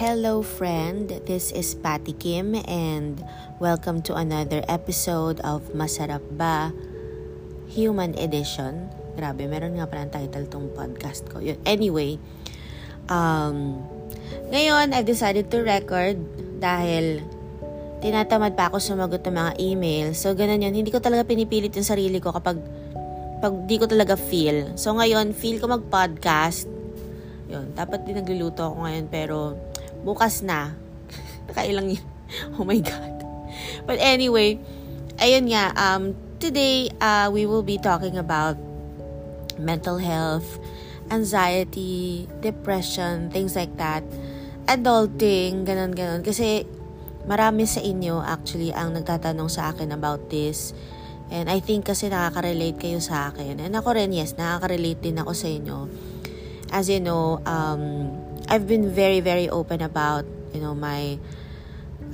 Hello, friend. This is Patty Kim, and welcome to another episode of Masarap Ba Human Edition. Grabe, meron nga pala title tong podcast ko. Yun. Anyway, um, ngayon, I've decided to record dahil tinatamad pa ako sumagot ng mga email. So, ganun yun. Hindi ko talaga pinipilit yung sarili ko kapag pag di ko talaga feel. So, ngayon, feel ko mag-podcast. Yun. Dapat din nagluluto ako ngayon, pero bukas na. Nakailang yun. Oh my God. But anyway, ayun nga, um, today, uh, we will be talking about mental health, anxiety, depression, things like that. Adulting, ganun. Kasi, marami sa inyo actually ang nagtatanong sa akin about this. And I think kasi nakaka-relate kayo sa akin. And ako rin, yes, nakaka-relate din ako sa inyo. As you know, um, I've been very, very open about, you know, my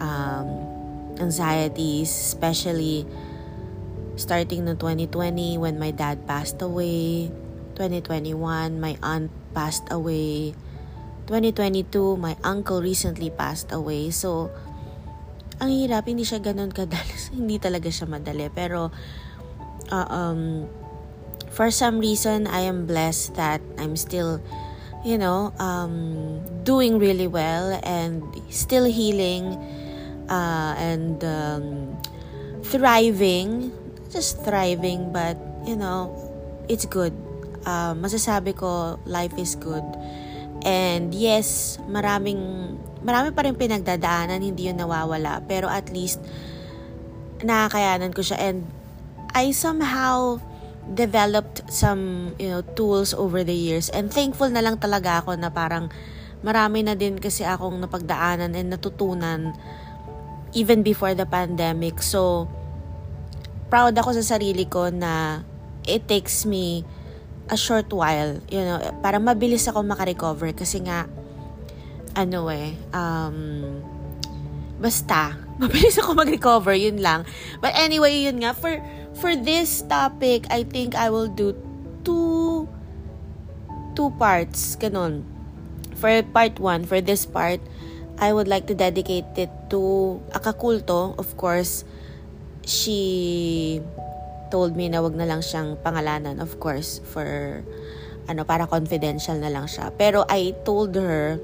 um, anxieties, especially starting no 2020 when my dad passed away, 2021 my aunt passed away, 2022 my uncle recently passed away. So, ang hirap, hindi siya ganun kadali. hindi talaga siya madali. Pero, uh, um, for some reason, I am blessed that I'm still you know, um, doing really well and still healing uh, and um, thriving. Just thriving, but, you know, it's good. Uh, masasabi ko, life is good. And yes, maraming, marami pa rin pinagdadaanan, hindi yun nawawala. Pero at least, nakakayanan ko siya. And I somehow developed some, you know, tools over the years. And thankful na lang talaga ako na parang marami na din kasi akong napagdaanan and natutunan even before the pandemic. So, proud ako sa sarili ko na it takes me a short while, you know, para mabilis ako makarecover kasi nga, ano eh, um, basta, mabilis ako mag-recover, yun lang. But anyway, yun nga, for, for this topic, I think I will do two, two parts, ganun. For part one, for this part, I would like to dedicate it to Akakulto, of course, she told me na wag na lang siyang pangalanan, of course, for ano, para confidential na lang siya. Pero I told her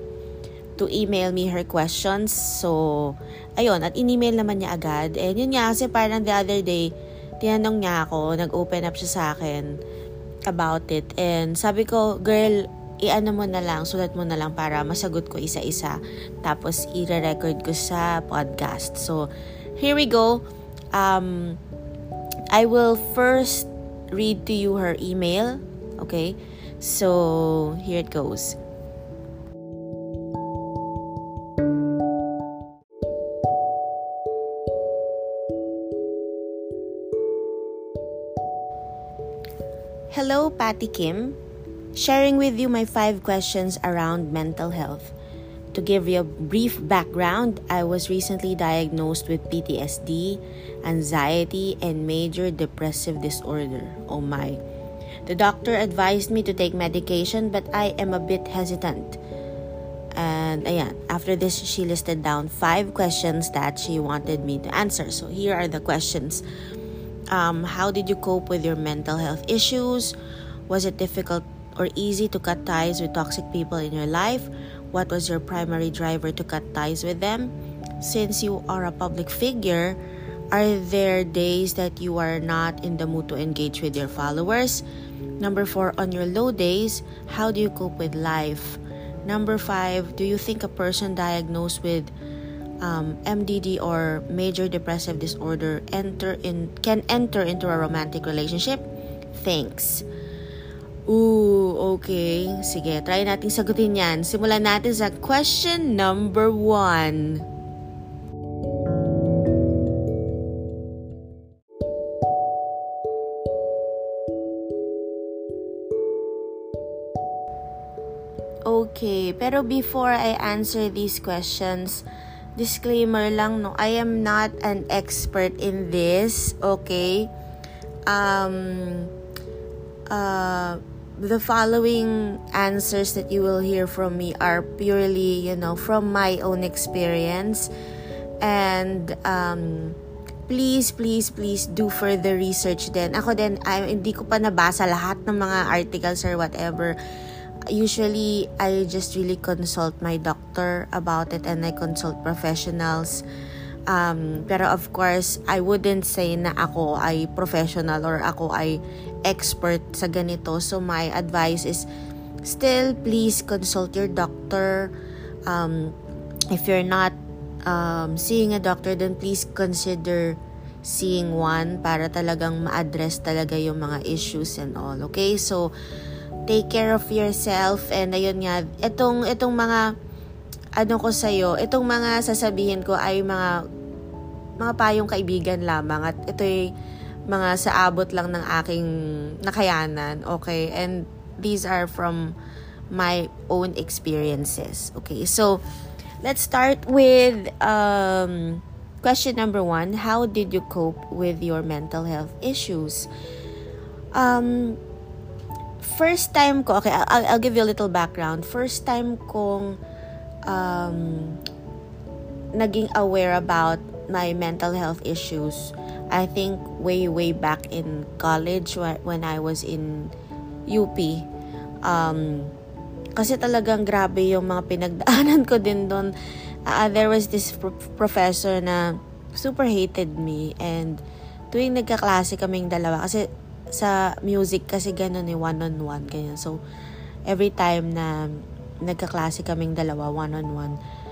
to email me her questions. So, ayun, at in-email naman niya agad. And yun nga, kasi parang the other day, tinanong niya ako, nag-open up siya sa akin about it. And sabi ko, girl, i-ano mo na lang, sulat mo na lang para masagot ko isa-isa. Tapos, i-record ko sa podcast. So, here we go. Um, I will first read to you her email. Okay? So, here it goes. Patty Kim. Sharing with you my five questions around mental health. To give you a brief background, I was recently diagnosed with PTSD, anxiety, and major depressive disorder. Oh my. The doctor advised me to take medication, but I am a bit hesitant. And ayan, after this, she listed down five questions that she wanted me to answer. So here are the questions. Um, how did you cope with your mental health issues? Was it difficult or easy to cut ties with toxic people in your life? What was your primary driver to cut ties with them? Since you are a public figure, are there days that you are not in the mood to engage with your followers? Number four, on your low days, how do you cope with life? Number five, do you think a person diagnosed with um, MDD or major depressive disorder enter in can enter into a romantic relationship? Thanks. Ooh, okay. Sige, try natin sagutin yan. Simulan natin sa question number one. Okay, pero before I answer these questions, disclaimer lang no, I am not an expert in this, okay? Um uh the following answers that you will hear from me are purely, you know, from my own experience. And um, please, please, please do further research din. Ako din, I, hindi ko pa nabasa lahat ng mga articles or whatever. Usually, I just really consult my doctor about it and I consult professionals. Um, pero of course, I wouldn't say na ako ay professional or ako ay expert sa ganito. So my advice is still please consult your doctor. Um, if you're not um, seeing a doctor, then please consider seeing one para talagang ma-address talaga yung mga issues and all. Okay? So, take care of yourself and ayun nga, itong, itong mga ano ko sa'yo, itong mga sasabihin ko ay mga mga payong kaibigan lamang at ito'y mga sa abot lang ng aking nakayanan. Okay? And these are from my own experiences. Okay? So, Let's start with um, question number one. How did you cope with your mental health issues? Um, first time ko, okay, I'll, I'll give you a little background. First time kong um, naging aware about my mental health issues, I think way, way back in college when I was in UP. Um, kasi talagang grabe yung mga pinagdaanan ko din doon. Uh, there was this pro- professor na super hated me and tuwing nagkaklase kaming dalawa kasi sa music kasi ganun eh one-on-one ganyan. So every time na nagkaklase kaming dalawa one-on-one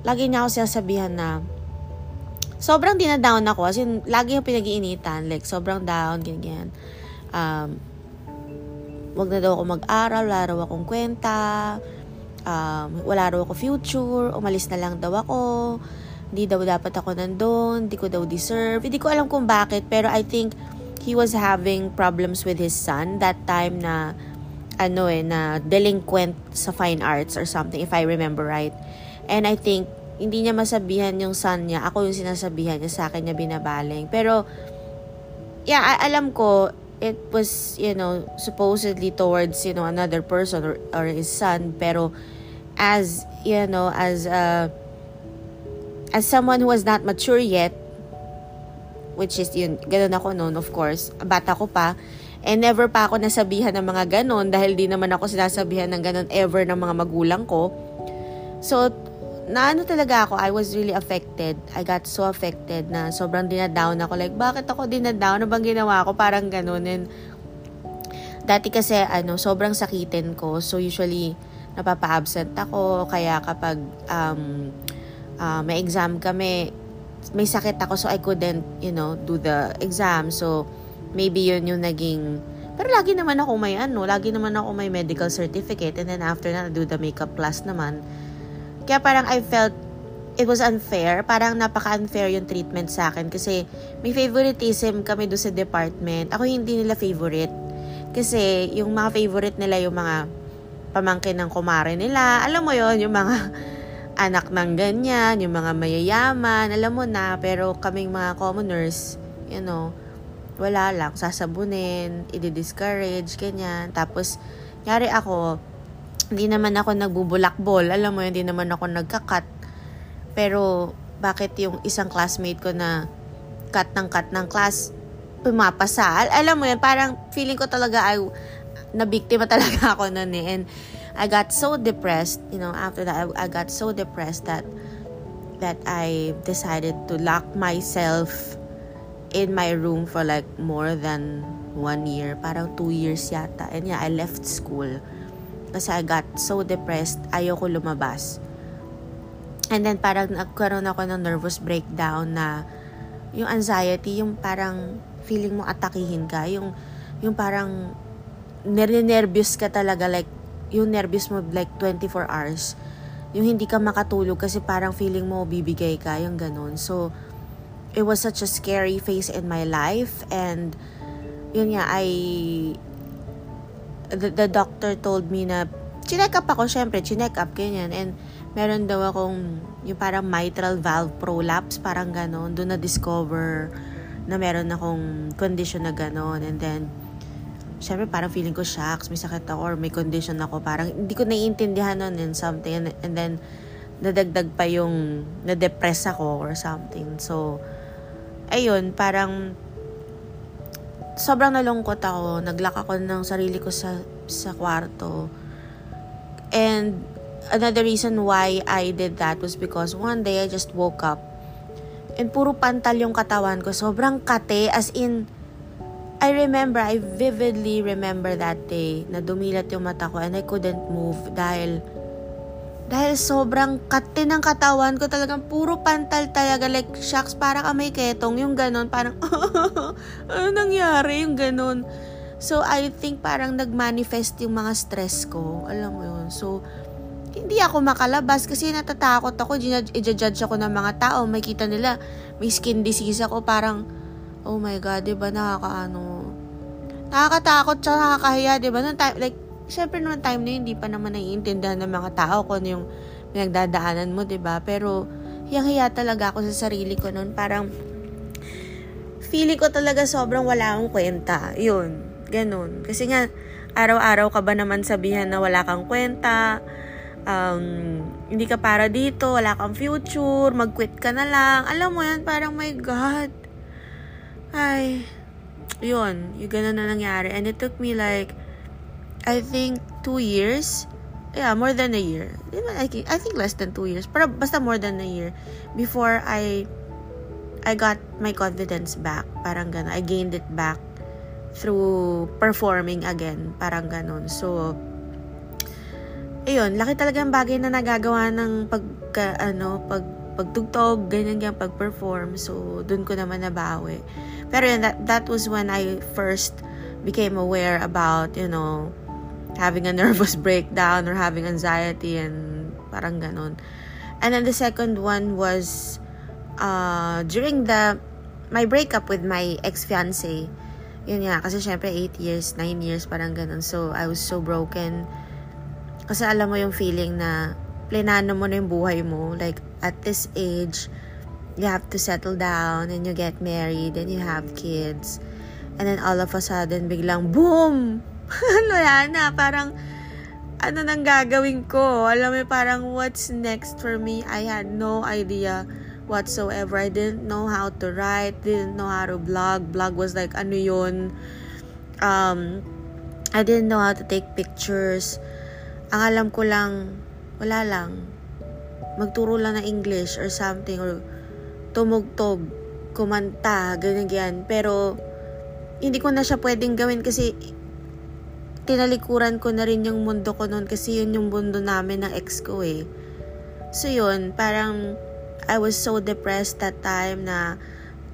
lagi niya ako sinasabihan na sobrang dinadown ako as in lagi yung pinag-iinitan like sobrang down ganyan um, wag na daw ako mag-aral, wala raw akong kwenta, um, wala raw ako future, umalis na lang daw ako, hindi daw dapat ako nandun, hindi ko daw deserve. Hindi ko alam kung bakit, pero I think he was having problems with his son that time na ano eh, na delinquent sa fine arts or something, if I remember right. And I think, hindi niya masabihan yung son niya, ako yung sinasabihan niya sa akin niya binabaling. Pero, yeah, alam ko, it was, you know, supposedly towards, you know, another person or, or his son. Pero as, you know, as uh, as someone who was not mature yet, which is yun, ganun ako noon, of course, bata ko pa, and never pa ako nasabihan ng mga ganon dahil di naman ako sinasabihan ng ganon ever ng mga magulang ko. So, na ano talaga ako, I was really affected. I got so affected na sobrang dinadown ako. Like, bakit ako dinadown? Ano bang ginawa ko? Parang ganun. And, dati kasi, ano, sobrang sakitin ko. So, usually, napapa-absent ako. Kaya kapag um, uh, may exam kami, may sakit ako so I couldn't, you know, do the exam. So, maybe yun yung naging... Pero lagi naman ako may ano, lagi naman ako may medical certificate. And then after na, do the makeup class naman kaya parang I felt it was unfair. Parang napaka-unfair yung treatment sa akin kasi may favoritism kami doon sa department. Ako hindi nila favorite. Kasi yung mga favorite nila yung mga pamangkin ng kumare nila. Alam mo yon yung mga anak ng ganyan, yung mga mayayaman, alam mo na. Pero kaming mga commoners, you know, wala lang. Sasabunin, i-discourage, ganyan. Tapos, nyari ako, hindi naman ako nagbubulakbol. Alam mo, hindi naman ako nagka-cut. Pero, bakit yung isang classmate ko na cut ng cut ng class, pumapasa? Alam mo yan, parang feeling ko talaga ay nabiktima talaga ako noon eh. And I got so depressed, you know, after that, I, I got so depressed that that I decided to lock myself in my room for like more than one year. Parang two years yata. And yeah, I left school kasi I got so depressed, ayoko lumabas. And then parang nagkaroon ako ng nervous breakdown na yung anxiety, yung parang feeling mo atakihin ka, yung yung parang nervous ka talaga like yung nervous mo like 24 hours. Yung hindi ka makatulog kasi parang feeling mo bibigay ka, yung ganun. So, it was such a scary phase in my life and yun nga, I the, the doctor told me na chinek up ako, syempre, chinek up, ganyan. And meron daw akong yung parang mitral valve prolapse, parang ganon. Doon na-discover na meron akong condition na ganon. And then, syempre parang feeling ko shocks, may sakit ako or may condition ako. Parang hindi ko naiintindihan nun and something. And, and then, nadagdag pa yung na-depress ako or something. So, ayun, parang sobrang nalungkot ako. Naglak ako ng sarili ko sa, sa kwarto. And another reason why I did that was because one day I just woke up and puro pantal yung katawan ko. Sobrang kate, as in, I remember, I vividly remember that day na dumilat yung mata ko and I couldn't move dahil dahil sobrang kate ng katawan ko talagang puro pantal talaga like shocks para ka ketong yung ganon parang ano nangyari yung ganon. So I think parang nagmanifest yung mga stress ko alam mo yun. So hindi ako makalabas kasi natatakot ako i-judge ako ng mga tao may kita nila may skin disease ako parang oh my god diba nakakaano nakakatakot tsaka nakakahiya diba nung time like syempre naman time na yun, hindi pa naman naiintindihan ng mga tao kung ano yung pinagdadaanan mo, ba diba? Pero, hiyang-hiya talaga ako sa sarili ko noon. Parang, feeling ko talaga sobrang wala akong kwenta. Yun, ganun. Kasi nga, araw-araw ka ba naman sabihan na wala kang kwenta, um, hindi ka para dito, wala kang future, mag-quit ka na lang. Alam mo yan, parang my God. Ay, yun, yung ganun na nangyari. And it took me like, I think two years. Yeah, more than a year. I think, I think less than two years. Pero basta more than a year before I I got my confidence back. Parang gano'n. I gained it back through performing again. Parang gano'n. So, ayun, laki talaga ang bagay na nagagawa ng pag, ano, pag, pagtugtog, ganyan ganyan, pag-perform. So, dun ko naman nabawi. Pero yun, that, that was when I first became aware about, you know, having a nervous breakdown or having anxiety and parang ganon. And then the second one was uh, during the my breakup with my ex-fiance. Yun nga, kasi syempre 8 years, 9 years, parang ganon. So, I was so broken. Kasi alam mo yung feeling na plenano mo na yung buhay mo. Like, at this age, you have to settle down and you get married and you have kids. And then all of a sudden, biglang boom! wala na, parang, ano nang gagawin ko? Alam mo, parang, what's next for me? I had no idea whatsoever. I didn't know how to write, didn't know how to blog. Blog was like, ano yun? Um, I didn't know how to take pictures. Ang alam ko lang, wala lang. Magturo lang ng English or something or tumugtog, kumanta, ganyan yan. Pero, hindi ko na siya pwedeng gawin kasi tinalikuran ko na rin yung mundo ko noon kasi yun yung mundo namin ng ex ko eh. So yun, parang I was so depressed that time na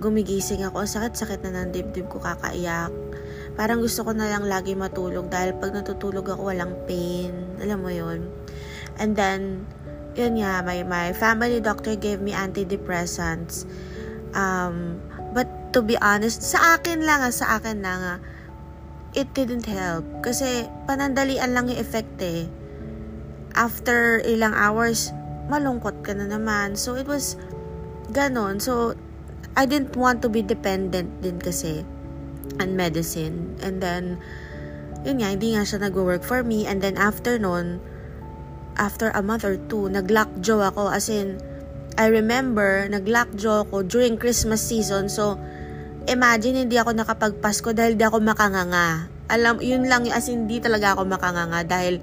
gumigising ako. Sakit-sakit na ng dibdib ko kakaiyak. Parang gusto ko na lang lagi matulog dahil pag natutulog ako walang pain. Alam mo yun. And then, yun nga, my, my family doctor gave me antidepressants. Um, but to be honest, sa akin lang ah, sa akin lang ah, it didn't help. Kasi panandalian lang yung effect eh. After ilang hours, malungkot ka na naman. So, it was ganon. So, I didn't want to be dependent din kasi on medicine. And then, yun nga, hindi nga siya nag-work for me. And then, after nun, after a month or two, nag-lockjaw ako. As in, I remember, nag-lockjaw ako during Christmas season. So, imagine hindi ako nakapagpasko dahil di ako makanganga. Alam, yun lang, as in, hindi talaga ako makanganga dahil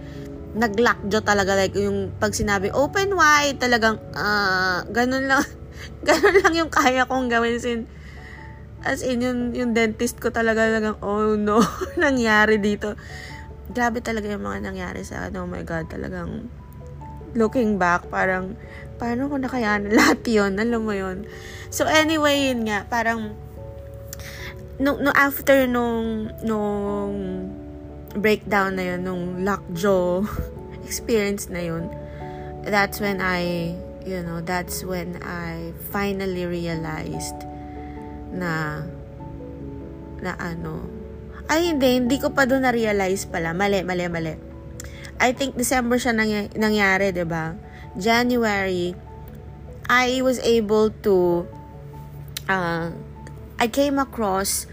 nag-lockjaw talaga. Like, yung pag sinabi, open wide, talagang, ah, uh, ganun lang, ganun lang yung kaya kong gawin. As in, as in yung, yung dentist ko talaga, talagang, oh no, nangyari dito. Grabe talaga yung mga nangyari sa akin. Oh my God, talagang, looking back, parang, paano ko nakayanan lahat yun? Alam mo yun? So, anyway, yun nga, parang, no, no after nung nung breakdown na yun, nung lockjaw experience na yun, that's when I, you know, that's when I finally realized na, na ano, ay hindi, hindi ko pa doon na-realize pala. Mali, mali, mali. I think December siya nangy- nangyari, ba diba? January, I was able to, uh, I came across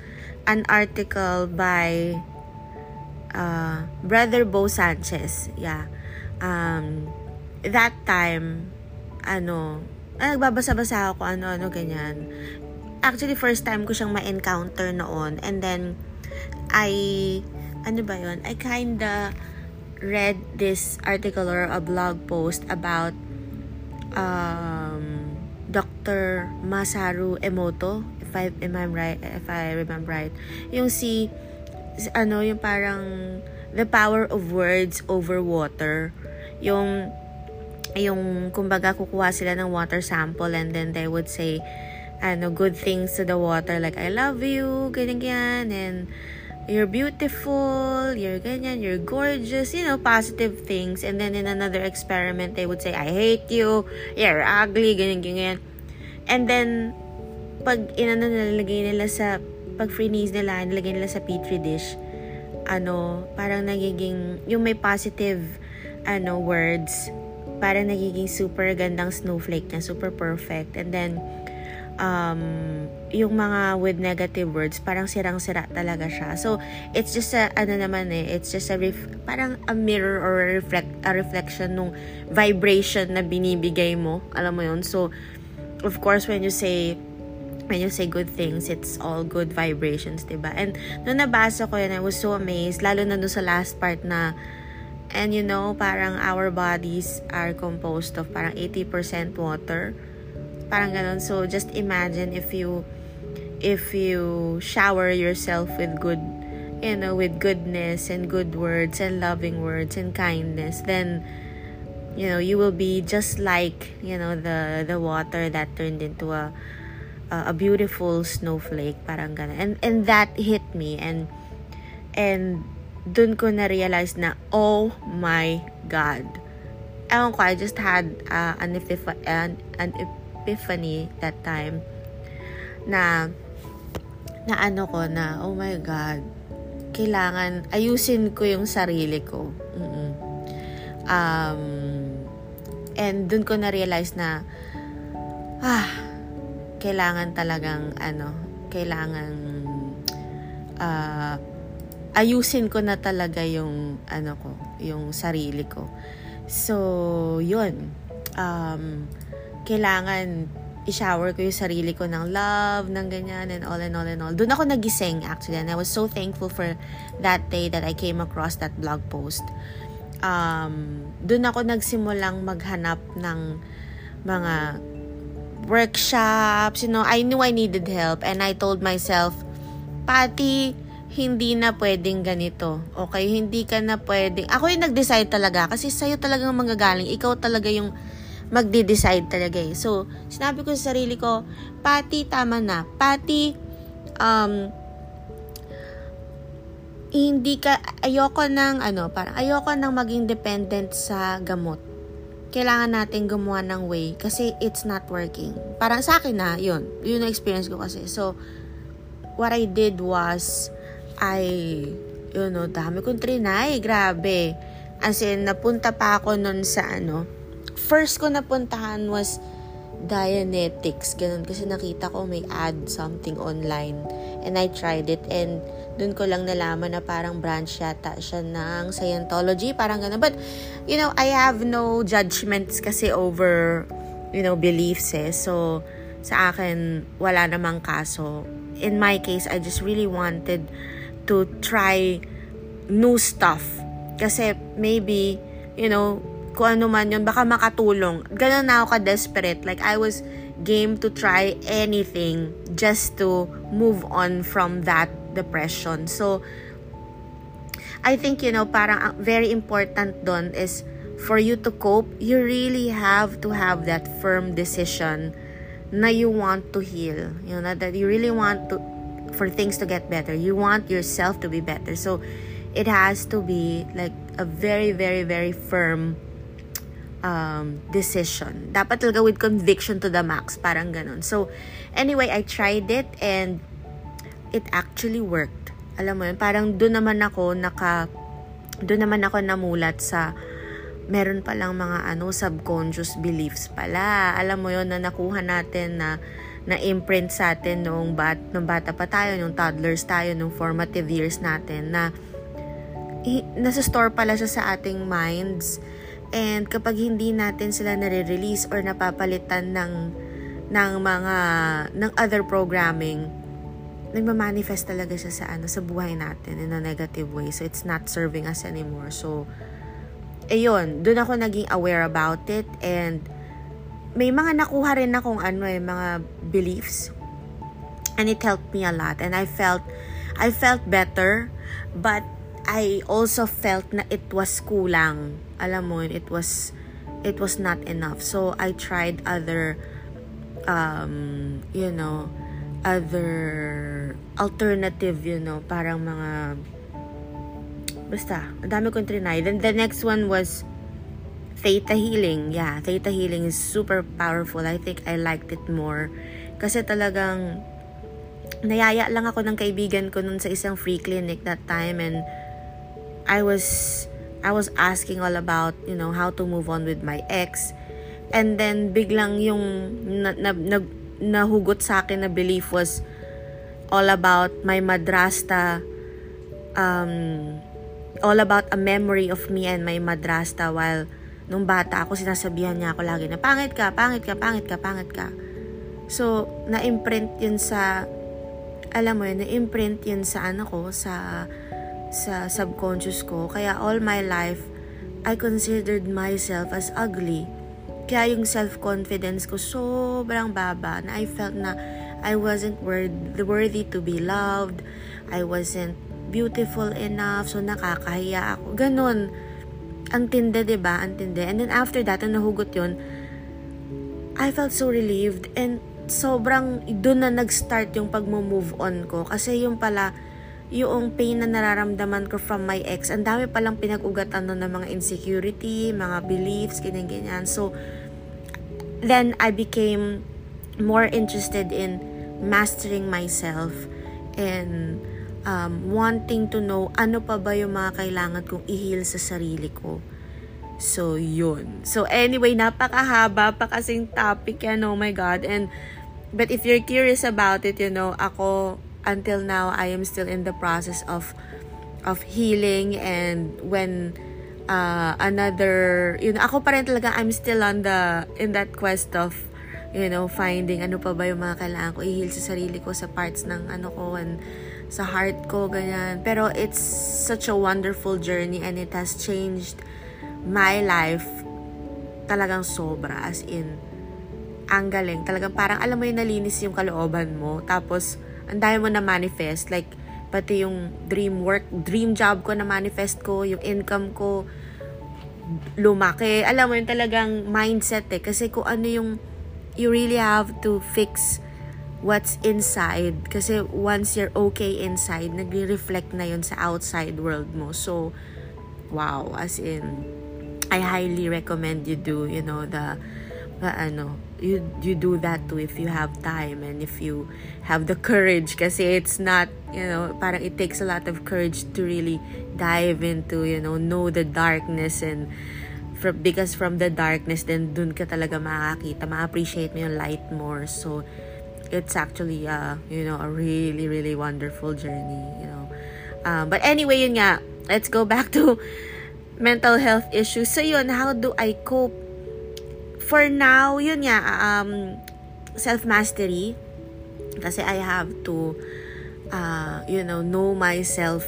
an article by uh, Brother Bo Sanchez. Yeah. Um, that time, ano, ah, nagbabasa-basa ako, ano-ano, ganyan. Actually, first time ko siyang ma-encounter noon. And then, I, ano ba yon I kinda read this article or a blog post about um, Dr. Masaru Emoto, if I, am I right, if I remember right. Yung si, ano, yung parang the power of words over water. Yung, yung, kumbaga, kukuha sila ng water sample and then they would say, ano, good things to the water, like, I love you, ganyan, ganyan, and, you're beautiful, you're ganyan, you're gorgeous, you know, positive things. And then in another experiment, they would say, I hate you, you're ugly, ganyan, ganyan. And then, pag inano nilagay nila sa pag freeze nila, nilagay nila sa petri dish, ano, parang nagiging, yung may positive, ano, words, parang nagiging super gandang snowflake na, super perfect. And then, um, yung mga with negative words, parang sirang-sira talaga siya. So, it's just a, ano naman eh, it's just a, ref, parang a mirror or a, reflect, a reflection nung vibration na binibigay mo. Alam mo yun? So, of course, when you say when you say good things, it's all good vibrations, diba? And nung nabasa ko yan, I was so amazed, lalo na doon sa last part na, and you know, parang our bodies are composed of parang 80% water. Parang ganun. So, just imagine if you, if you shower yourself with good, you know, with goodness and good words and loving words and kindness, then, you know, you will be just like, you know, the, the water that turned into a, uh, a beautiful snowflake parang ganun. And and that hit me. And and dun ko na realize na oh my god. Ewan ko I just had uh, an, epiph- an, an epiphany that time na na ano ko na oh my god kailangan ayusin ko yung sarili ko. Mm-mm. um and dun ko na realize na ah kailangan talagang ano, kailangan uh, ayusin ko na talaga yung ano ko, yung sarili ko. So, yun. Um, kailangan i-shower ko yung sarili ko ng love, ng ganyan, and all and all and all. Doon ako nagising actually, and I was so thankful for that day that I came across that blog post. Um, doon ako nagsimulang maghanap ng mga workshops, you know, I knew I needed help and I told myself, Pati, hindi na pwedeng ganito. Okay, hindi ka na pwedeng. Ako yung nag-decide talaga kasi sa'yo talagang manggagaling. Ikaw talaga yung magde-decide talaga eh. So, sinabi ko sa sarili ko, Pati, tama na. Pati, um, hindi ka, ayoko ng, ano, parang ayoko nang maging dependent sa gamot kailangan natin gumawa ng way kasi it's not working. Parang sa akin na, yun. Yun na experience ko kasi. So, what I did was, I, you know, dami kong trinay. Grabe. As in, napunta pa ako nun sa ano. First ko napuntahan was Dianetics. Ganun. Kasi nakita ko may ad something online. And I tried it. And doon ko lang nalaman na parang branch yata siya ng Scientology, parang gano'n. But, you know, I have no judgments kasi over, you know, beliefs eh. So, sa akin, wala namang kaso. In my case, I just really wanted to try new stuff. Kasi maybe, you know, kung ano man yun, baka makatulong. Ganun na ako ka-desperate. Like, I was game to try anything just to move on from that depression. So, I think, you know, parang very important doon is for you to cope, you really have to have that firm decision na you want to heal. You know, that you really want to, for things to get better. You want yourself to be better. So, it has to be like a very, very, very firm um, decision. Dapat talaga with conviction to the max. Parang ganun. So, anyway, I tried it and it actually worked. Alam mo yun, parang doon naman ako naka, doon naman ako namulat sa meron pa lang mga ano subconscious beliefs pala. Alam mo yon na nakuha natin na na imprint sa atin noong bat nung bata pa tayo, nung toddlers tayo, nung formative years natin na nasa store pala siya sa ating minds. And kapag hindi natin sila nare-release or napapalitan ng ng mga ng other programming, nagma-manifest talaga siya sa ano sa buhay natin in a negative way. So it's not serving us anymore. So ayun, doon ako naging aware about it. And may mga nakuha rin akong ano eh, mga beliefs. And it helped me a lot. And I felt I felt better. But I also felt na it was kulang alam mo it was it was not enough so I tried other um you know other alternative you know parang mga basta ang dami kong trinay then the next one was Theta Healing. Yeah, Theta Healing is super powerful. I think I liked it more. Kasi talagang nayaya lang ako ng kaibigan ko nun sa isang free clinic that time and I was I was asking all about, you know, how to move on with my ex. And then biglang yung na, na, na, nahugot sa akin na belief was all about my madrasta um all about a memory of me and my madrasta while nung bata ako, sinasabihan niya ako lagi na pangit ka, pangit ka, pangit ka, pangit ka. So, na-imprint yun sa, alam mo yun, na-imprint yun sa ano ko, sa, sa subconscious ko. Kaya all my life, I considered myself as ugly. Kaya yung self-confidence ko sobrang baba na I felt na I wasn't worth, worthy to be loved. I wasn't beautiful enough. So, nakakahiya ako. Ganon ang tinde, ba? Ang tinde. And then after that, nung nahugot yun, I felt so relieved and sobrang doon na nag-start yung pag-move on ko. Kasi yung pala, yung pain na nararamdaman ko from my ex, ang dami palang pinag-ugatan nun ng mga insecurity, mga beliefs, ganyan-ganyan. So, then I became more interested in mastering myself and um, wanting to know ano pa ba yung mga kailangan kong i-heal sa sarili ko. So, yun. So, anyway, napakahaba pa kasing topic yan, oh my God. And, but if you're curious about it, you know, ako, until now, I am still in the process of, of healing and when, uh, another, you know, ako pa rin talaga, I'm still on the, in that quest of, you know, finding ano pa ba yung mga kailangan ko i-heal sa sarili ko, sa parts ng ano ko, and, sa heart ko, ganyan. Pero it's such a wonderful journey and it has changed my life talagang sobra. As in, ang galing. Talagang parang alam mo yung nalinis yung kalooban mo. Tapos, ang dami mo na manifest. Like, pati yung dream work, dream job ko na manifest ko, yung income ko, lumaki. Alam mo yung talagang mindset eh. Kasi kung ano yung, you really have to fix what's inside. Kasi once you're okay inside, nagre-reflect na yun sa outside world mo. So, wow. As in, I highly recommend you do, you know, the, the ano, you, you do that too if you have time and if you have the courage. Kasi it's not, you know, parang it takes a lot of courage to really dive into, you know, know the darkness and from, because from the darkness, then dun ka talaga makakita, ma-appreciate mo yung light more. So, it's actually uh, you know a really really wonderful journey you know um, but anyway yun nga let's go back to mental health issues so yun how do I cope for now yun nga um, self mastery kasi I have to uh, you know know myself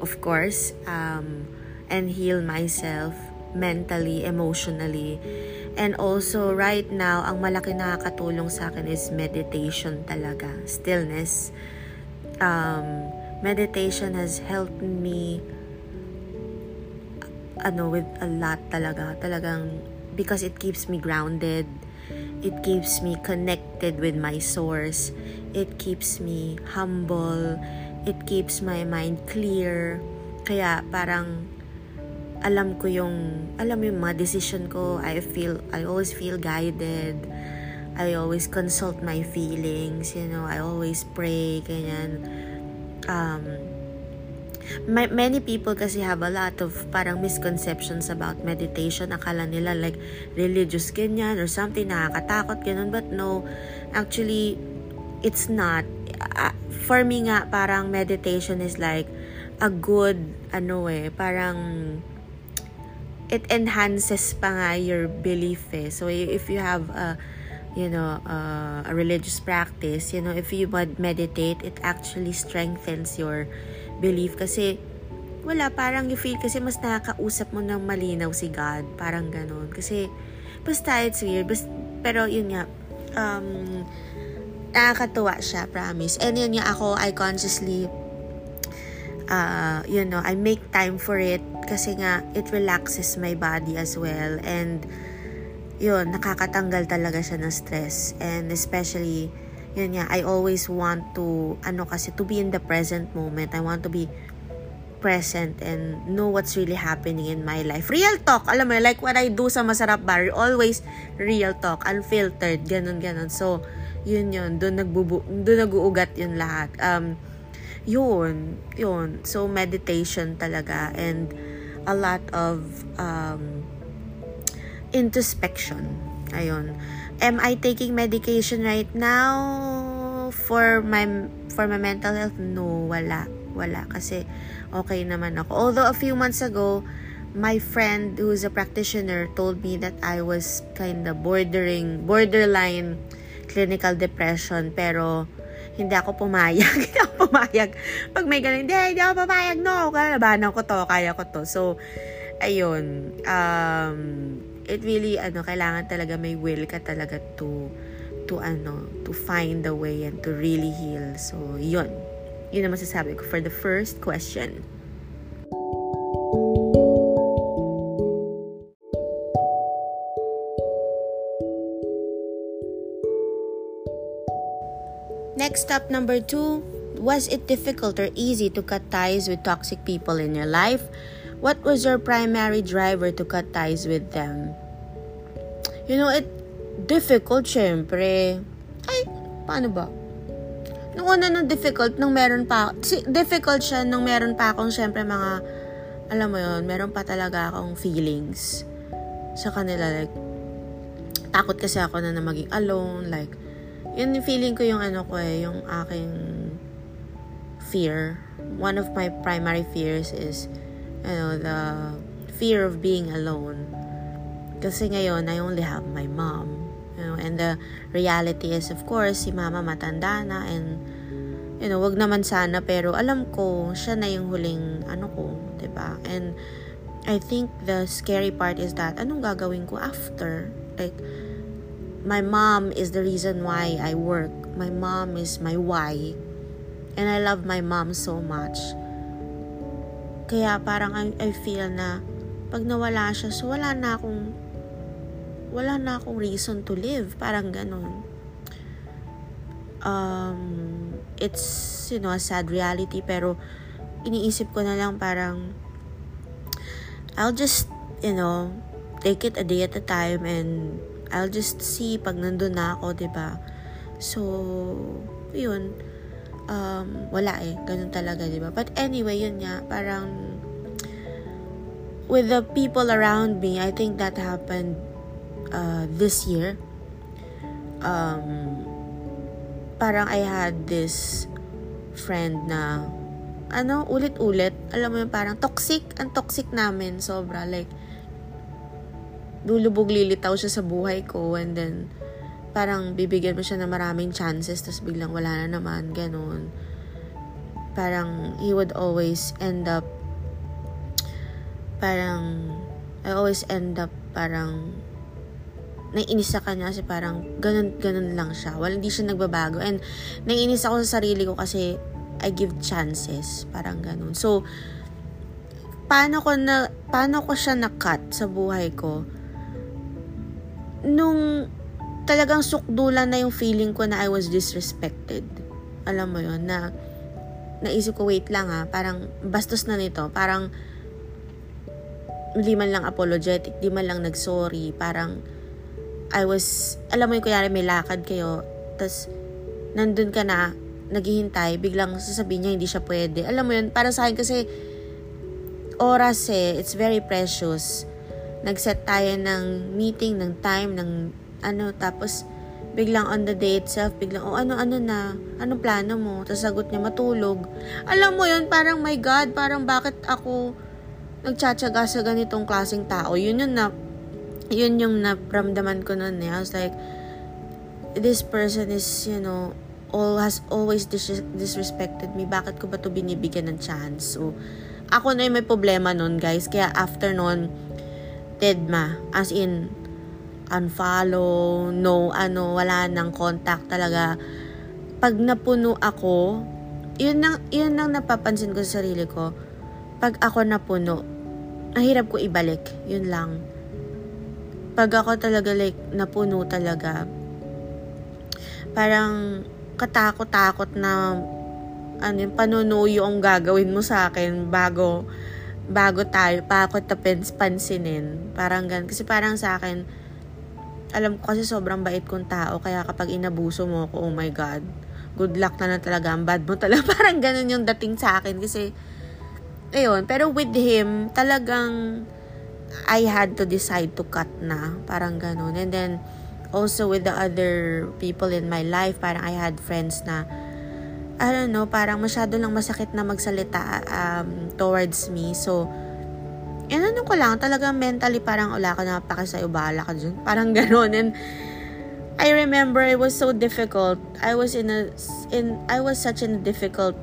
of course um, and heal myself mentally emotionally And also, right now, ang malaki nakakatulong sa akin is meditation talaga. Stillness. Um, meditation has helped me ano, with a lot talaga. Talagang, because it keeps me grounded. It keeps me connected with my source. It keeps me humble. It keeps my mind clear. Kaya parang alam ko yung, alam yung mga decision ko, I feel, I always feel guided. I always consult my feelings, you know, I always pray, ganyan. Um, my, many people kasi have a lot of parang misconceptions about meditation. Akala nila like religious ganyan or something, nakakatakot, ganun. But no, actually, it's not. Uh, for me nga, parang meditation is like a good, ano eh, parang it enhances pa nga your belief eh. So, if you have a, you know, uh, a religious practice, you know, if you meditate, it actually strengthens your belief kasi wala, parang you feel kasi mas nakakausap mo ng malinaw si God. Parang ganun. Kasi, basta it's weird. Basta, pero yun nga, um, nakakatuwa siya, promise. And yun nga ako, I consciously, uh, you know, I make time for it kasi nga, it relaxes my body as well. And, yun, nakakatanggal talaga siya ng stress. And especially, yun nga, I always want to, ano kasi, to be in the present moment. I want to be present and know what's really happening in my life. Real talk, alam mo, like what I do sa Masarap Bar, always real talk, unfiltered, ganun, ganun. So, yun yun, doon nagbubu doon naguugat yun lahat. Um, yun, yun. So, meditation talaga and a lot of um, introspection. Ayun. Am I taking medication right now for my for my mental health? No, wala. Wala kasi okay naman ako. Although a few months ago, my friend who's a practitioner told me that I was kind of bordering borderline clinical depression pero hindi ako pumayag. hindi ako pumayag. Pag may ganun, hindi, hindi ako pumayag. No, kalabanan ko to, kaya ko to. So, ayun. Um, it really, ano, kailangan talaga may will ka talaga to, to, ano, to find the way and to really heal. So, yun. Yun ang masasabi ko for the first question. Next up, number two, was it difficult or easy to cut ties with toxic people in your life? What was your primary driver to cut ties with them? You know, it difficult, syempre. Ay, paano ba? Nung una nung difficult, nung meron pa, difficult siya nung meron pa akong syempre mga, alam mo yon meron pa talaga akong feelings sa kanila. Like, takot kasi ako na na maging alone. Like, yun yung feeling ko yung ano ko eh, yung aking fear. One of my primary fears is, you know, the fear of being alone. Kasi ngayon, I only have my mom. You know, and the reality is, of course, si mama matanda na and, you know, wag naman sana, pero alam ko, siya na yung huling, ano ko, ba diba? And, I think the scary part is that, anong gagawin ko after? Like, my mom is the reason why I work. My mom is my why. And I love my mom so much. Kaya parang I, I feel na pag nawala siya, so wala na akong wala na akong reason to live. Parang ganun. Um, it's, you know, a sad reality. Pero, iniisip ko na lang parang, I'll just, you know, take it a day at a time and I'll just see pag nandun na ako, ba diba? So, yun. Um, wala eh. Ganun talaga, ba diba? But anyway, yun nga. Parang, with the people around me, I think that happened uh, this year. Um, parang I had this friend na ano, ulit-ulit. Alam mo yung parang toxic. Ang toxic namin, sobra. Like, lulubog lilitaw siya sa buhay ko and then parang bibigyan mo siya ng maraming chances tapos biglang wala na naman, ganun. Parang he would always end up parang I always end up parang naiinis sa kanya kasi parang ganun, ganun lang siya. Wala, hindi siya nagbabago. And naiinis ako sa sarili ko kasi I give chances. Parang ganun. So, paano ko na, paano ko siya na-cut sa buhay ko? nung talagang sukdulan na yung feeling ko na I was disrespected. Alam mo yon na naisip ko, wait lang ha, parang bastos na nito, parang hindi man lang apologetic, di man lang nag-sorry, parang I was, alam mo yung kunyari may lakad kayo, tas nandun ka na, naghihintay, biglang sasabihin niya hindi siya pwede. Alam mo yun, para sa akin kasi oras eh, it's very precious nag-set tayo ng meeting, ng time, ng ano, tapos biglang on the day itself, biglang, oh ano-ano na, anong plano mo? Tapos sagot niya, matulog. Alam mo yun, parang my God, parang bakit ako nagtsatsaga sa ganitong klaseng tao. Yun yung na, yun yung naramdaman ko noon eh. I was like, this person is, you know, all has always dis- disrespected me. Bakit ko ba to binibigyan ng chance? So, ako na yung may problema nun, guys. Kaya after nun, deadma. As in, unfollow, no, ano, wala nang contact talaga. Pag napuno ako, yun nang, yun nang napapansin ko sa sarili ko. Pag ako napuno, ang hirap ko ibalik. Yun lang. Pag ako talaga like, napuno talaga, parang katakot-takot na ano yung panunuyo ang gagawin mo sa akin bago bago tayo pa ako tapens pansinin. Parang gan kasi parang sa akin alam ko kasi sobrang bait kong tao, kaya kapag inabuso mo ako, oh my God, good luck na na talaga, ang bad mo talaga. Parang ganun yung dating sa akin kasi, ayun, pero with him, talagang I had to decide to cut na. Parang ganun. And then, also with the other people in my life, parang I had friends na, I don't know, parang masyado lang masakit na magsalita um, towards me. So, And ano ko lang, talagang mentally parang wala ka na paki sa'yo, bahala ka dyan. Parang gano'n. And I remember it was so difficult. I was in a, in, I was such in a difficult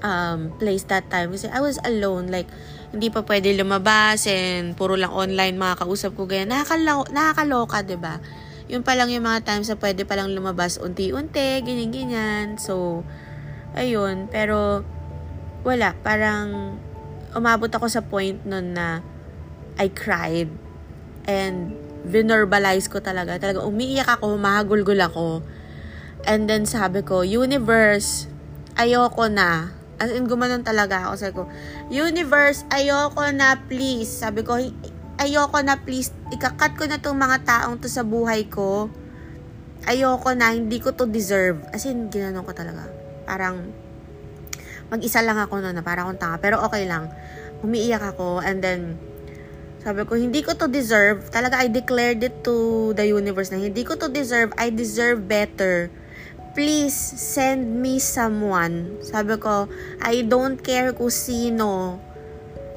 um, place that time. Kasi I was alone. Like, hindi pa pwede lumabas and puro lang online makakausap ko ganyan. Nakakalo, nakakaloka, ba diba? Yun pa lang yung mga times na pwede pa lang lumabas unti-unti, ganyan-ganyan. So, ayun. Pero, wala. Parang, umabot ako sa point nun na I cried and vinerbalize ko talaga. Talaga umiiyak ako, mahagulgul ako. And then sabi ko, universe, ayoko na. As in, gumanon talaga ako. Sabi ko, universe, ayoko na, please. Sabi ko, ayoko na, please. Ikakat ko na tong mga taong to sa buhay ko. Ayoko na, hindi ko to deserve. As in, ginanon ko talaga. Parang, mag-isa lang ako noon na parang akong tanga. Pero okay lang. Umiiyak ako and then sabi ko, hindi ko to deserve. Talaga, I declared it to the universe na hindi ko to deserve. I deserve better. Please, send me someone. Sabi ko, I don't care kung sino.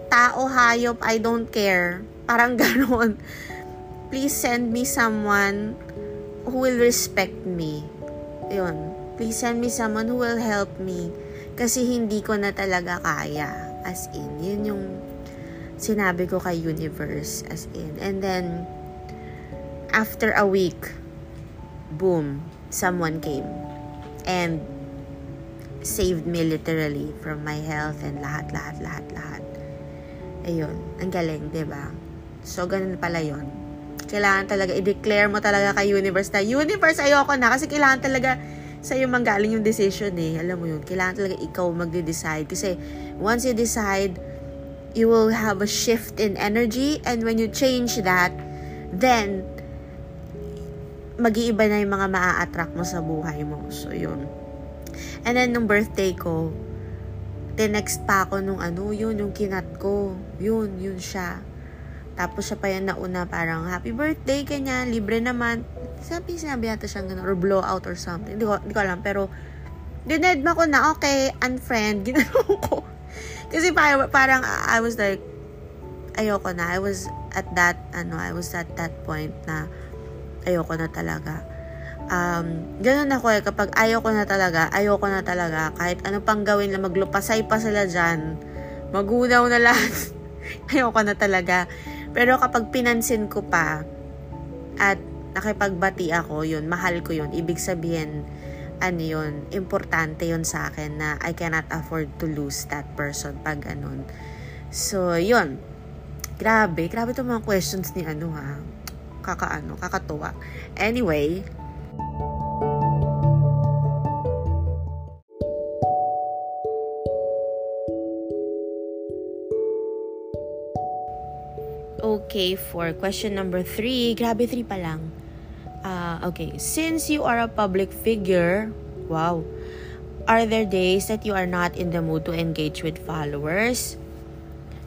Tao, hayop, I don't care. Parang ganon. Please send me someone who will respect me. Yun. Please send me someone who will help me kasi hindi ko na talaga kaya. As in, yun yung sinabi ko kay universe. As in. And then, after a week, boom, someone came. And saved me literally from my health and lahat, lahat, lahat, lahat. Ayun, ang galing, ba diba? So, ganun pala yon Kailangan talaga, i-declare mo talaga kay universe na, universe, ayoko na. Kasi kailangan talaga, sa iyo manggaling yung decision eh. Alam mo yun, kailangan talaga ikaw magde-decide. Kasi once you decide, you will have a shift in energy and when you change that, then mag-iiba na yung mga maa-attract mo sa buhay mo. So, yun. And then, nung birthday ko, tinext pa ako nung ano, yun, yung kinat ko. Yun, yun siya. Tapos siya pa yan nauna parang, happy birthday, kanya, libre naman. Sabi, sinabi yata siyang gano'n, or blowout or something. Hindi ko, hindi ko alam, pero, dinedma ko na, okay, unfriend, ginanong ko. Kasi parang, parang, I was like, ayoko na. I was at that, ano, I was at that point na, ayoko na talaga. Um, ganun ako eh, kapag ayoko na talaga, ayoko na talaga, kahit ano pang gawin na maglupasay pa sila dyan, magunaw na lahat, ayoko na talaga. Pero kapag pinansin ko pa, at nakipagbati ako, yun, mahal ko yun. Ibig sabihin, ano yun, importante yun sa akin na I cannot afford to lose that person pag ganun. So, yun. Grabe, grabe itong mga questions ni ano ha. Kakaano, kakatuwa. Anyway, Okay, for question number three, grabe three pa lang Uh, okay, since you are a public figure, wow, are there days that you are not in the mood to engage with followers?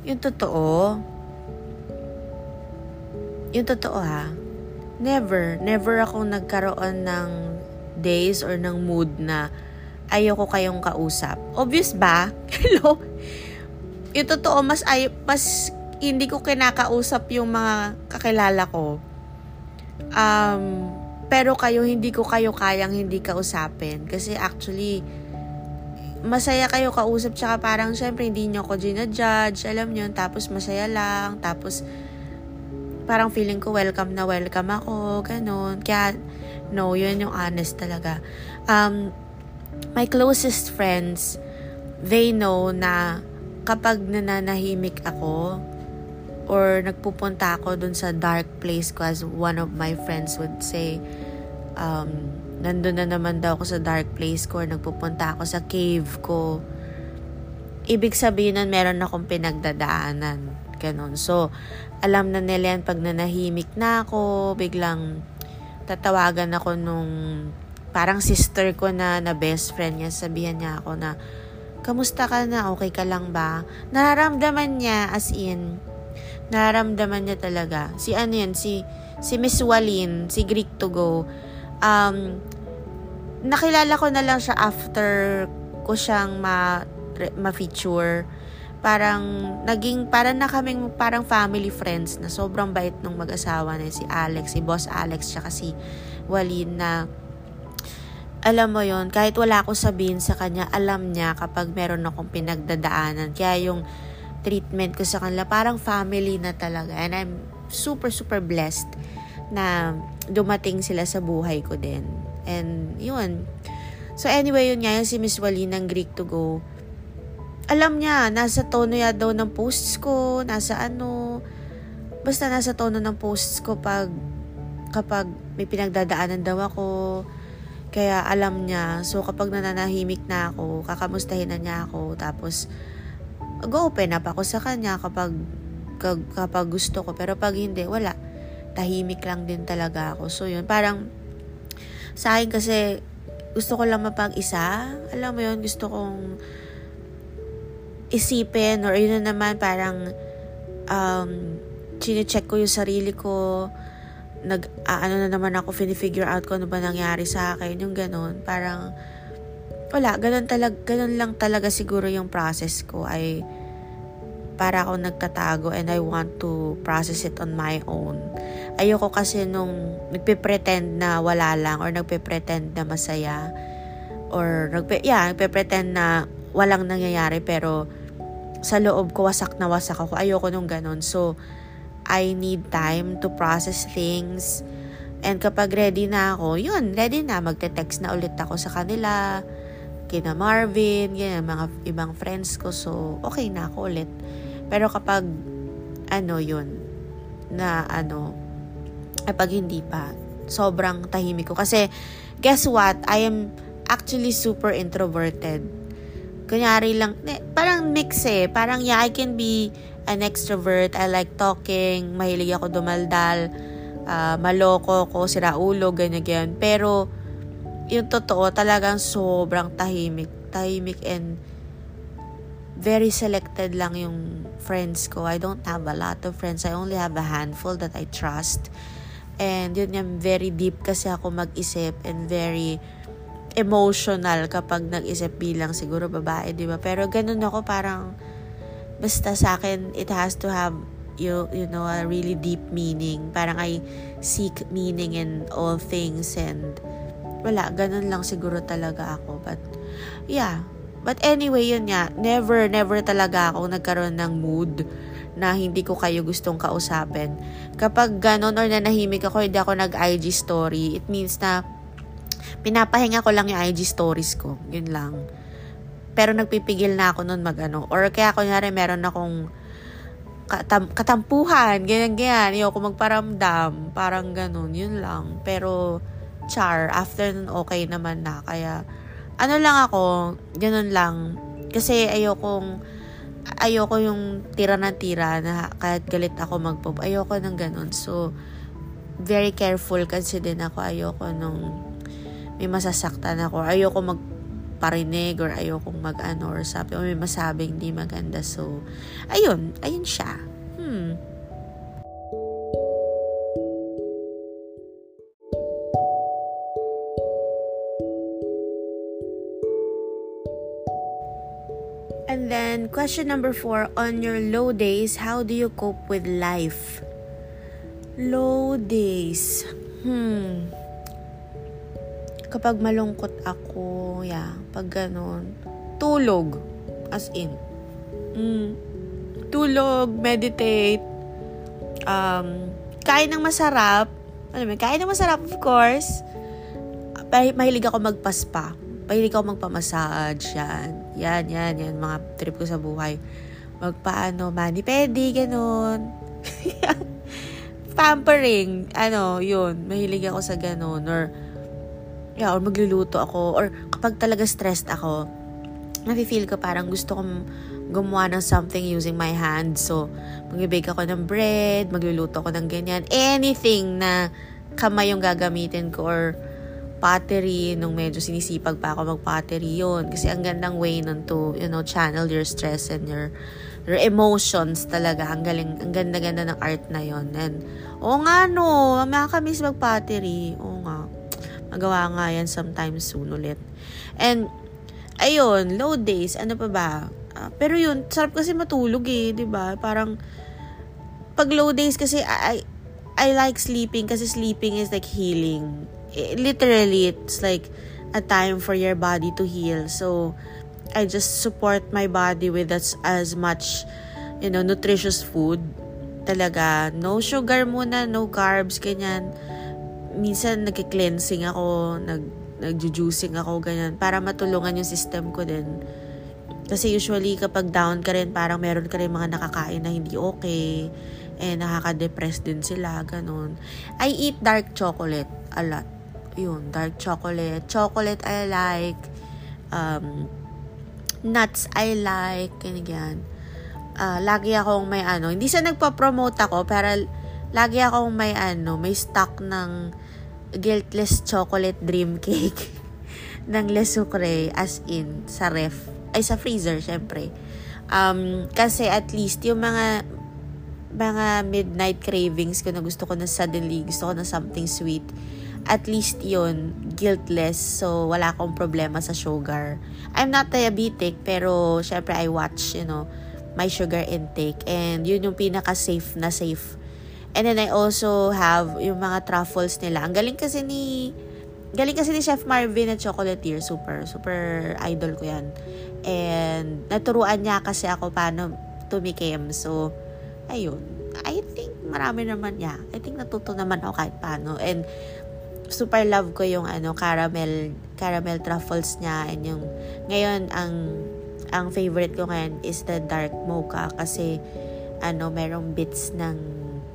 Yung totoo, yung totoo ha, never, never ako nagkaroon ng days or ng mood na ayoko kayong kausap. Obvious ba? Hello? Yung totoo, mas, ay, mas hindi ko kinakausap yung mga kakilala ko. Um, pero kayo, hindi ko kayo kayang hindi kausapin. Kasi actually, masaya kayo kausap. Tsaka parang, syempre, hindi nyo ako ginajudge. Alam nyo, tapos masaya lang. Tapos, parang feeling ko welcome na welcome ako. Ganon. Kaya, no, yun yung honest talaga. Um, my closest friends, they know na kapag nananahimik ako, or nagpupunta ako dun sa dark place ko as one of my friends would say, um, nandun na naman daw ako sa dark place ko or nagpupunta ako sa cave ko. Ibig sabihin nun, meron akong pinagdadaanan. Ganon. So, alam na nila yan pag nanahimik na ako, biglang tatawagan ako nung parang sister ko na, na best friend niya. Sabihan niya ako na, kamusta ka na? Okay ka lang ba? Nararamdaman niya as in, nararamdaman niya talaga. Si ano yan, si, si Miss Walin, si Greek to go. Um, nakilala ko na lang siya after ko siyang ma, ma-feature. Parang, naging, parang na kaming parang family friends na sobrang bait nung mag-asawa na si Alex, si Boss Alex, tsaka si Walin na alam mo yon kahit wala ako sabihin sa kanya, alam niya kapag meron akong pinagdadaanan. Kaya yung treatment ko sa kanila, parang family na talaga. And I'm super, super blessed na dumating sila sa buhay ko din. And yun. So anyway, yun nga, yung si Miss Wally ng Greek to go. Alam niya, nasa tono ya daw ng posts ko, nasa ano, basta nasa tono ng posts ko pag kapag may pinagdadaanan daw ako. Kaya alam niya. So kapag nananahimik na ako, kakamustahin na niya ako. Tapos mag-open up ako sa kanya kapag, kapag gusto ko. Pero pag hindi, wala. Tahimik lang din talaga ako. So, yun. Parang, sa akin kasi, gusto ko lang mapag-isa. Alam mo yun, gusto kong isipin or yun na naman parang um, chine-check ko yung sarili ko nag uh, ano na naman ako fini-figure out ko ano ba nangyari sa akin yung ganun parang wala, ganun, talag, ganun lang talaga siguro yung process ko ay para ako nagtatago and I want to process it on my own. Ayoko kasi nung nagpe-pretend na wala lang or nagpe-pretend na masaya or nagpe yeah, nagpe-pretend na walang nangyayari pero sa loob ko wasak na wasak ako. Ayoko nung ganun. So, I need time to process things. And kapag ready na ako, yun, ready na. Magte-text na ulit ako sa kanila kina Marvin, ganyan, mga ibang friends ko. So, okay na ako ulit. Pero kapag, ano yun, na ano, kapag hindi pa, sobrang tahimik ko. Kasi, guess what? I am actually super introverted. Kunyari lang, eh, parang mix eh. Parang, yeah, I can be an extrovert. I like talking. Mahilig ako dumaldal. Uh, maloko ko, siraulo, ganyan, ganyan. Pero, yung totoo, talagang sobrang tahimik. Tahimik and very selected lang yung friends ko. I don't have a lot of friends. I only have a handful that I trust. And yun yung very deep kasi ako mag-isip and very emotional kapag nag-isip bilang siguro babae, di ba? Pero ganun ako parang basta sa akin it has to have you you know a really deep meaning. Parang I seek meaning in all things and wala, ganun lang siguro talaga ako. But, yeah. But anyway, yun nga, never, never talaga ako nagkaroon ng mood na hindi ko kayo gustong kausapin. Kapag ganun or nanahimik ako, hindi ako nag-IG story, it means na pinapahinga ko lang yung IG stories ko. Yun lang. Pero nagpipigil na ako nun mag-ano. Or kaya kunyari meron akong katam- katampuhan, ganyan, ganyan. Ayoko magparamdam. Parang ganun. Yun lang. Pero, char, after nun okay naman na. Kaya, ano lang ako, ganun lang. Kasi ayokong, ayoko yung tira na tira na kahit galit ako magpop. Ayoko ng ganun. So, very careful kasi din ako. Ayoko nung may masasaktan ako. Ayoko magparinig or ayokong mag-ano or sabi o may masabing di maganda. So, ayun. Ayun siya. Question number four. On your low days, how do you cope with life? Low days. Hmm. Kapag malungkot ako, yeah, pag ganun, tulog. As in. Mm. Tulog, meditate, um, kain ng masarap. Alam mo, kain ng masarap, of course. Mahilig ako magpaspa. Mahilig ako magpamassage. Yan. Yan, yan, yan. Mga trip ko sa buhay. Magpaano, mani-pedi, ganun. Pampering. Ano, yun. Mahilig ako sa ganun. Or, yeah, or magluluto ako. Or kapag talaga stressed ako, nafe-feel ko parang gusto kong gumawa ng something using my hands. So, magbibake ako ng bread, magluluto ako ng ganyan. Anything na kamay yung gagamitin ko or pottery nung medyo sinisipag pa ako mag-pottery yun. Kasi ang gandang way nun to, you know, channel your stress and your your emotions talaga. Ang galing, ang ganda-ganda ng art na yon And, oo nga no, makakamiss mag-pottery. Oo nga. Magawa nga yan sometime soon ulit. And, ayun, low days, ano pa ba? Uh, pero yun, sarap kasi matulog eh, 'di ba? Parang pag low days kasi I, I like sleeping kasi sleeping is like healing. It, literally, it's like a time for your body to heal. So, I just support my body with as, as much, you know, nutritious food. Talaga, no sugar muna, no carbs, ganyan. Minsan, nag-cleansing ako, nag, nag-juicing ako, ganyan, para matulungan yung system ko din kasi usually kapag down ka rin, parang meron ka rin mga nakakain na hindi okay. Eh, nakaka-depress din sila, ganun. I eat dark chocolate a lot. Yun, dark chocolate. Chocolate I like. Um, nuts I like. Ganyan. Uh, lagi akong may ano, hindi sa nagpa-promote ako, pero lagi akong may ano, may stock ng guiltless chocolate dream cake ng Le Sucre as in sa ref ay sa freezer, syempre. Um, kasi at least yung mga mga midnight cravings ko na gusto ko na suddenly, gusto ko na something sweet, at least yon guiltless. So, wala akong problema sa sugar. I'm not diabetic, pero syempre I watch, you know, my sugar intake. And yun yung pinaka-safe na safe. And then I also have yung mga truffles nila. Ang galing kasi ni galing kasi ni Chef Marvin at Chocolatier. Super, super idol ko yan. And naturuan niya kasi ako paano tumikim. So, ayun. I think marami naman niya. I think natuto naman ako kahit paano. And super love ko yung ano caramel caramel truffles niya. And yung ngayon ang ang favorite ko ngayon is the dark mocha. Kasi ano merong bits ng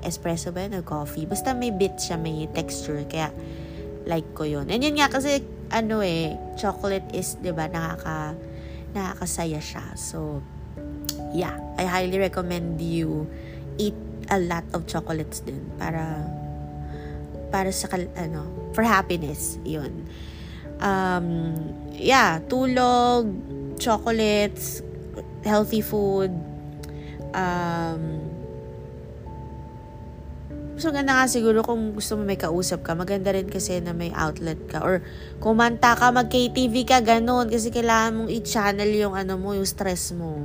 espresso ba yun o coffee? Basta may bits siya may texture. Kaya like ko yun. And yun nga kasi ano eh chocolate is 'di ba nakaka nakakasaya siya. So, yeah, I highly recommend you eat a lot of chocolates din para para sa ano, for happiness, 'yun. Um, yeah, tulog, chocolates, healthy food, um, So, ganda nga siguro kung gusto mo may kausap ka, maganda rin kasi na may outlet ka. Or, kumanta ka, mag-KTV ka, ganun. Kasi kailangan mong i-channel yung ano mo, yung stress mo.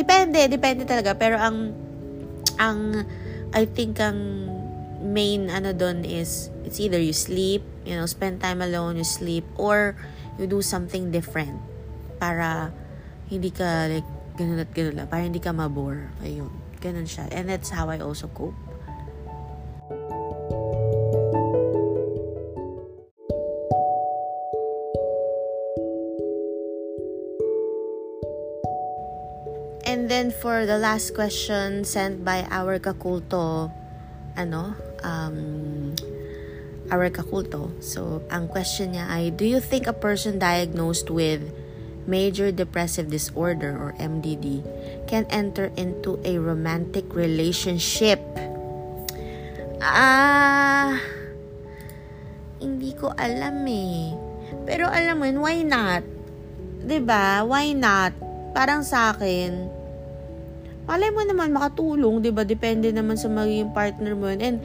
Depende, depende talaga. Pero ang, ang, I think ang main ano doon is, it's either you sleep, you know, spend time alone, you sleep, or you do something different. Para, hindi ka, like, ganun at ganun lang. Para hindi ka mabore. Ayun. Ganun siya. And that's how I also cope. And then for the last question sent by our kakulto, ano, um, our kakulto. So, ang question niya ay, do you think a person diagnosed with major depressive disorder or MDD can enter into a romantic relationship? Ah, hindi ko alam eh. Pero alam mo yun, why not? ba? Why not? Parang sa akin, malay mo naman makatulong, 'di ba? Depende naman sa magiging partner mo. And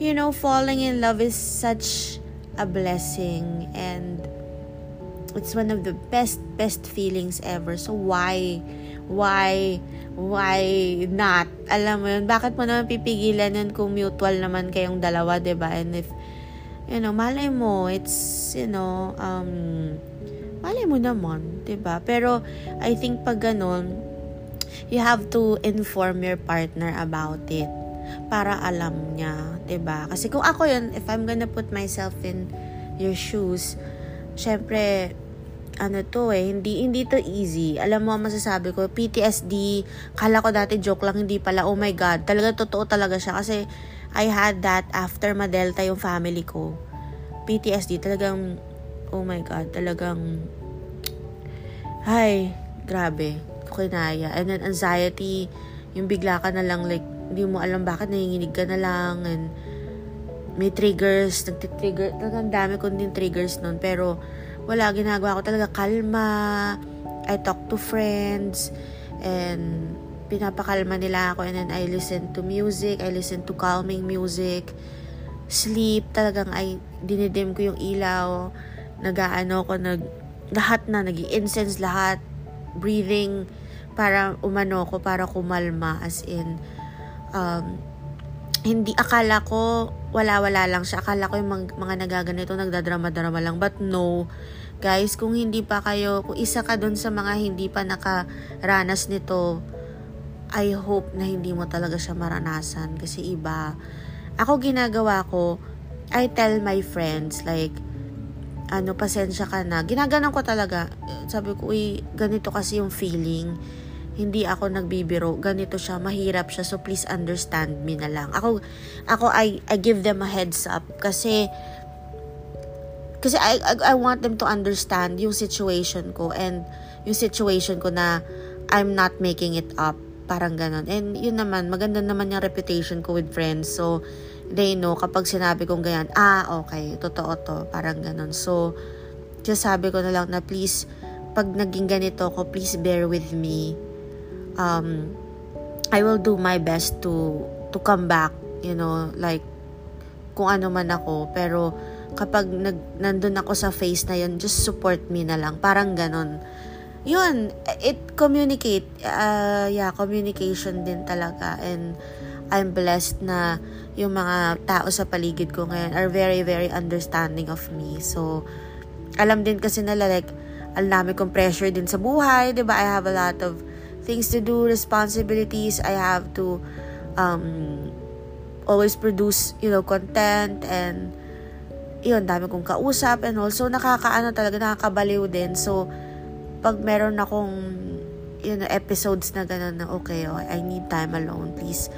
you know, falling in love is such a blessing and it's one of the best best feelings ever. So why why why not? Alam mo yun, bakit mo naman pipigilan yun kung mutual naman kayong dalawa, 'di ba? And if you know, malay mo, it's, you know, um, malay mo naman, 'di ba? Pero I think pag ganun, you have to inform your partner about it para alam niya, 'di ba? Kasi kung ako 'yun, if I'm gonna put myself in your shoes, syempre ano to eh, hindi, hindi to easy. Alam mo, masasabi ko, PTSD, kala ko dati joke lang, hindi pala, oh my God, talaga totoo talaga siya. Kasi, I had that after ma-delta yung family ko. PTSD, talagang, oh my God, talagang, ay, grabe, kinaya. And then, anxiety, yung bigla ka na lang, like, hindi mo alam bakit nanginginig ka na lang, and may triggers, nagtitrigger, talagang dami ko din triggers nun, pero, wala, ginagawa ko talaga kalma, I talk to friends, and pinapakalma nila ako, and then I listen to music, I listen to calming music, sleep, talagang ay dinidim ko yung ilaw, nagaano ko, nag, lahat na, nag incense lahat, breathing, para umano ko, para kumalma, as in, um, hindi akala ko wala-wala lang siya. Akala ko yung mga, mga nagaganito nagdadrama-drama lang. But no, guys, kung hindi pa kayo, kung isa ka dun sa mga hindi pa nakaranas nito, I hope na hindi mo talaga siya maranasan. Kasi iba. Ako ginagawa ko, I tell my friends, like, ano, pasensya ka na. Ginaganon ko talaga. Sabi ko, uy, ganito kasi yung feeling hindi ako nagbibiro. Ganito siya, mahirap siya. So please understand me na lang. Ako ako I I give them a heads up kasi kasi I, I I want them to understand yung situation ko and yung situation ko na I'm not making it up. Parang ganon. And yun naman, maganda naman yung reputation ko with friends. So, they know kapag sinabi kong ganyan, ah, okay, totoo to. Parang ganon. So, just sabi ko na lang na please, pag naging ganito ko, please bear with me um, I will do my best to to come back, you know, like kung ano man ako, pero kapag nag, nandun ako sa phase na yun, just support me na lang. Parang ganon. Yun, it communicate, uh, yeah, communication din talaga. And I'm blessed na yung mga tao sa paligid ko ngayon are very, very understanding of me. So, alam din kasi nila like, alam namin kong pressure din sa buhay, di ba? I have a lot of things to do, responsibilities. I have to um, always produce, you know, content and yun, dami kong kausap and also nakakaano talaga, nakakabaliw din. So, pag meron akong know, episodes na gano'n na okay, oh, I need time alone, please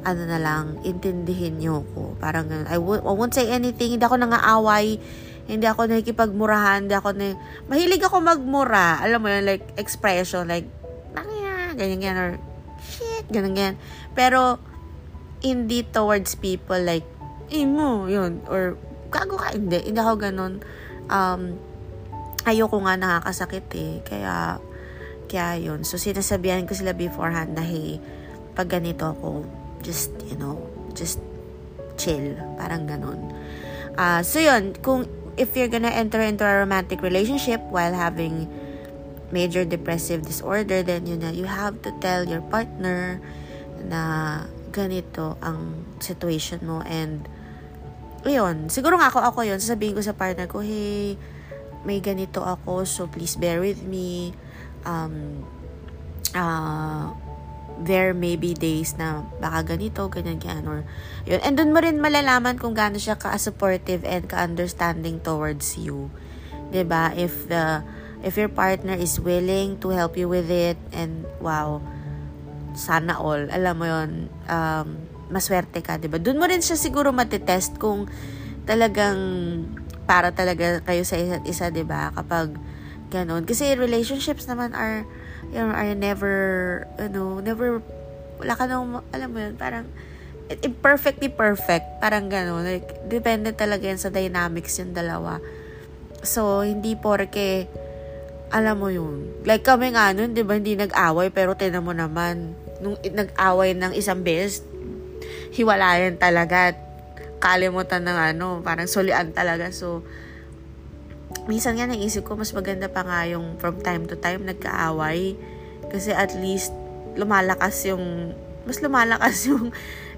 ano na lang, intindihin nyo ko. Parang ganun. I, w- I won't say anything. Hindi ako nangaaway. Hindi ako nakikipagmurahan. Hindi ako na... Mahilig ako magmura. Alam mo yun, like, expression. Like, ganyan, ganyan, or shit, ganyan, ganyan. Pero, hindi towards people like, imo, yun, or, gago ka, hindi, hindi ako ganun. Um, ayoko nga nakakasakit eh, kaya, kaya yun. So, sinasabihan ko sila beforehand na, hey, pag ganito ako, just, you know, just chill. Parang ganun. Uh, so, yun, kung, if you're gonna enter into a romantic relationship while having major depressive disorder, then yun na, you have to tell your partner na ganito ang situation mo and yun, siguro nga ako ako yun, sasabihin ko sa partner ko, hey, may ganito ako, so please bear with me. Um, uh, there may be days na baka ganito, ganyan, ganyan, or yun. And dun mo rin malalaman kung gaano siya ka-supportive and ka-understanding towards you. ba diba? If the if your partner is willing to help you with it and wow sana all. Alam mo yon um, maswerte ka 'di ba? Doon mo rin siya siguro matetest kung talagang para talaga kayo sa isa't isa 'di ba? Kapag ganun. Kasi relationships naman are you know, are never you know never wala ka nang alam mo yun parang imperfectly perfect. Parang ganun. Like depende talaga yan sa dynamics yung dalawa. So hindi porke alam mo yun. Like kami nga nun, di ba, hindi nag-away, pero tinan mo naman, nung nag-away ng isang beses, hiwalayan talaga. Kalimutan ng ano, parang sulian talaga. So, minsan nga naisip ko, mas maganda pa nga yung from time to time nagkaaway Kasi at least, lumalakas yung, mas lumalakas yung,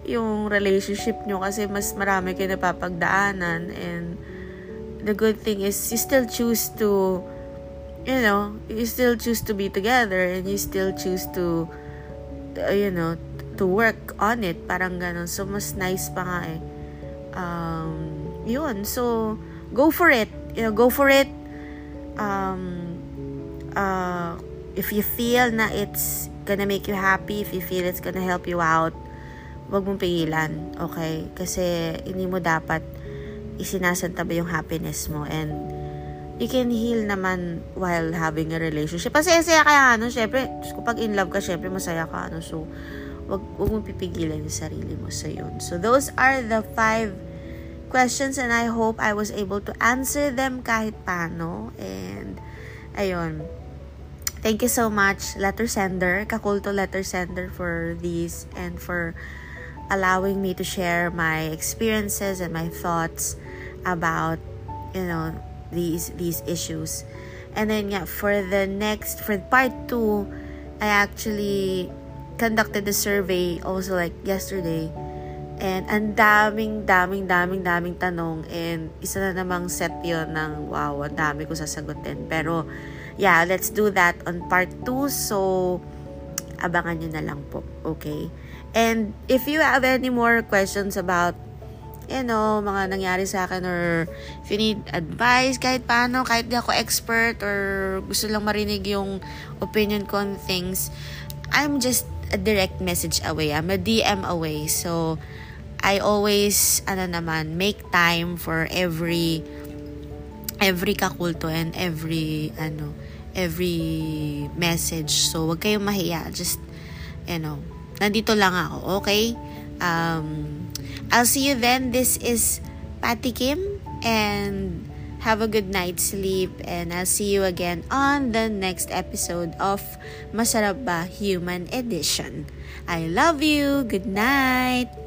yung relationship nyo kasi mas marami kayo napapagdaanan and the good thing is you still choose to you know you still choose to be together and you still choose to uh, you know to work on it. Parang ganun. So mas nice pa nga eh. Um yun. So go for it. You know go for it. Um uh if you feel na it's gonna make you happy if you feel it's gonna help you out wag mong pigilan, okay? Kasi hindi mo dapat isinasantabi yung happiness mo? And you can heal naman while having a relationship. Kasi saya kaya ano, syempre, pag in love ka, syempre masaya ka, ano, so wag, wag mong pipigilan yung sarili mo sa yun. So those are the five questions and I hope I was able to answer them kahit paano. And, ayun. Thank you so much, letter sender, kakulto letter sender for these and for allowing me to share my experiences and my thoughts about you know these these issues. And then yeah for the next for part 2 i actually conducted the survey also like yesterday. And ang daming daming daming daming tanong and isa na namang set yon ng wow ang dami ko sasagutin. Pero yeah let's do that on part 2 so abangan nyo na lang po okay? And if you have any more questions about, you know, mga nangyari sa akin or if you need advice, kahit paano, kahit di ako expert or gusto lang marinig yung opinion ko on things, I'm just a direct message away. I'm a DM away. So, I always, ano naman, make time for every every kakulto and every, ano, every message. So, wag kayong mahiya. Just, you know, nandito lang ako, okay? Um, I'll see you then. This is Patty Kim and have a good night's sleep and I'll see you again on the next episode of Masarap Ba Human Edition. I love you. Good night.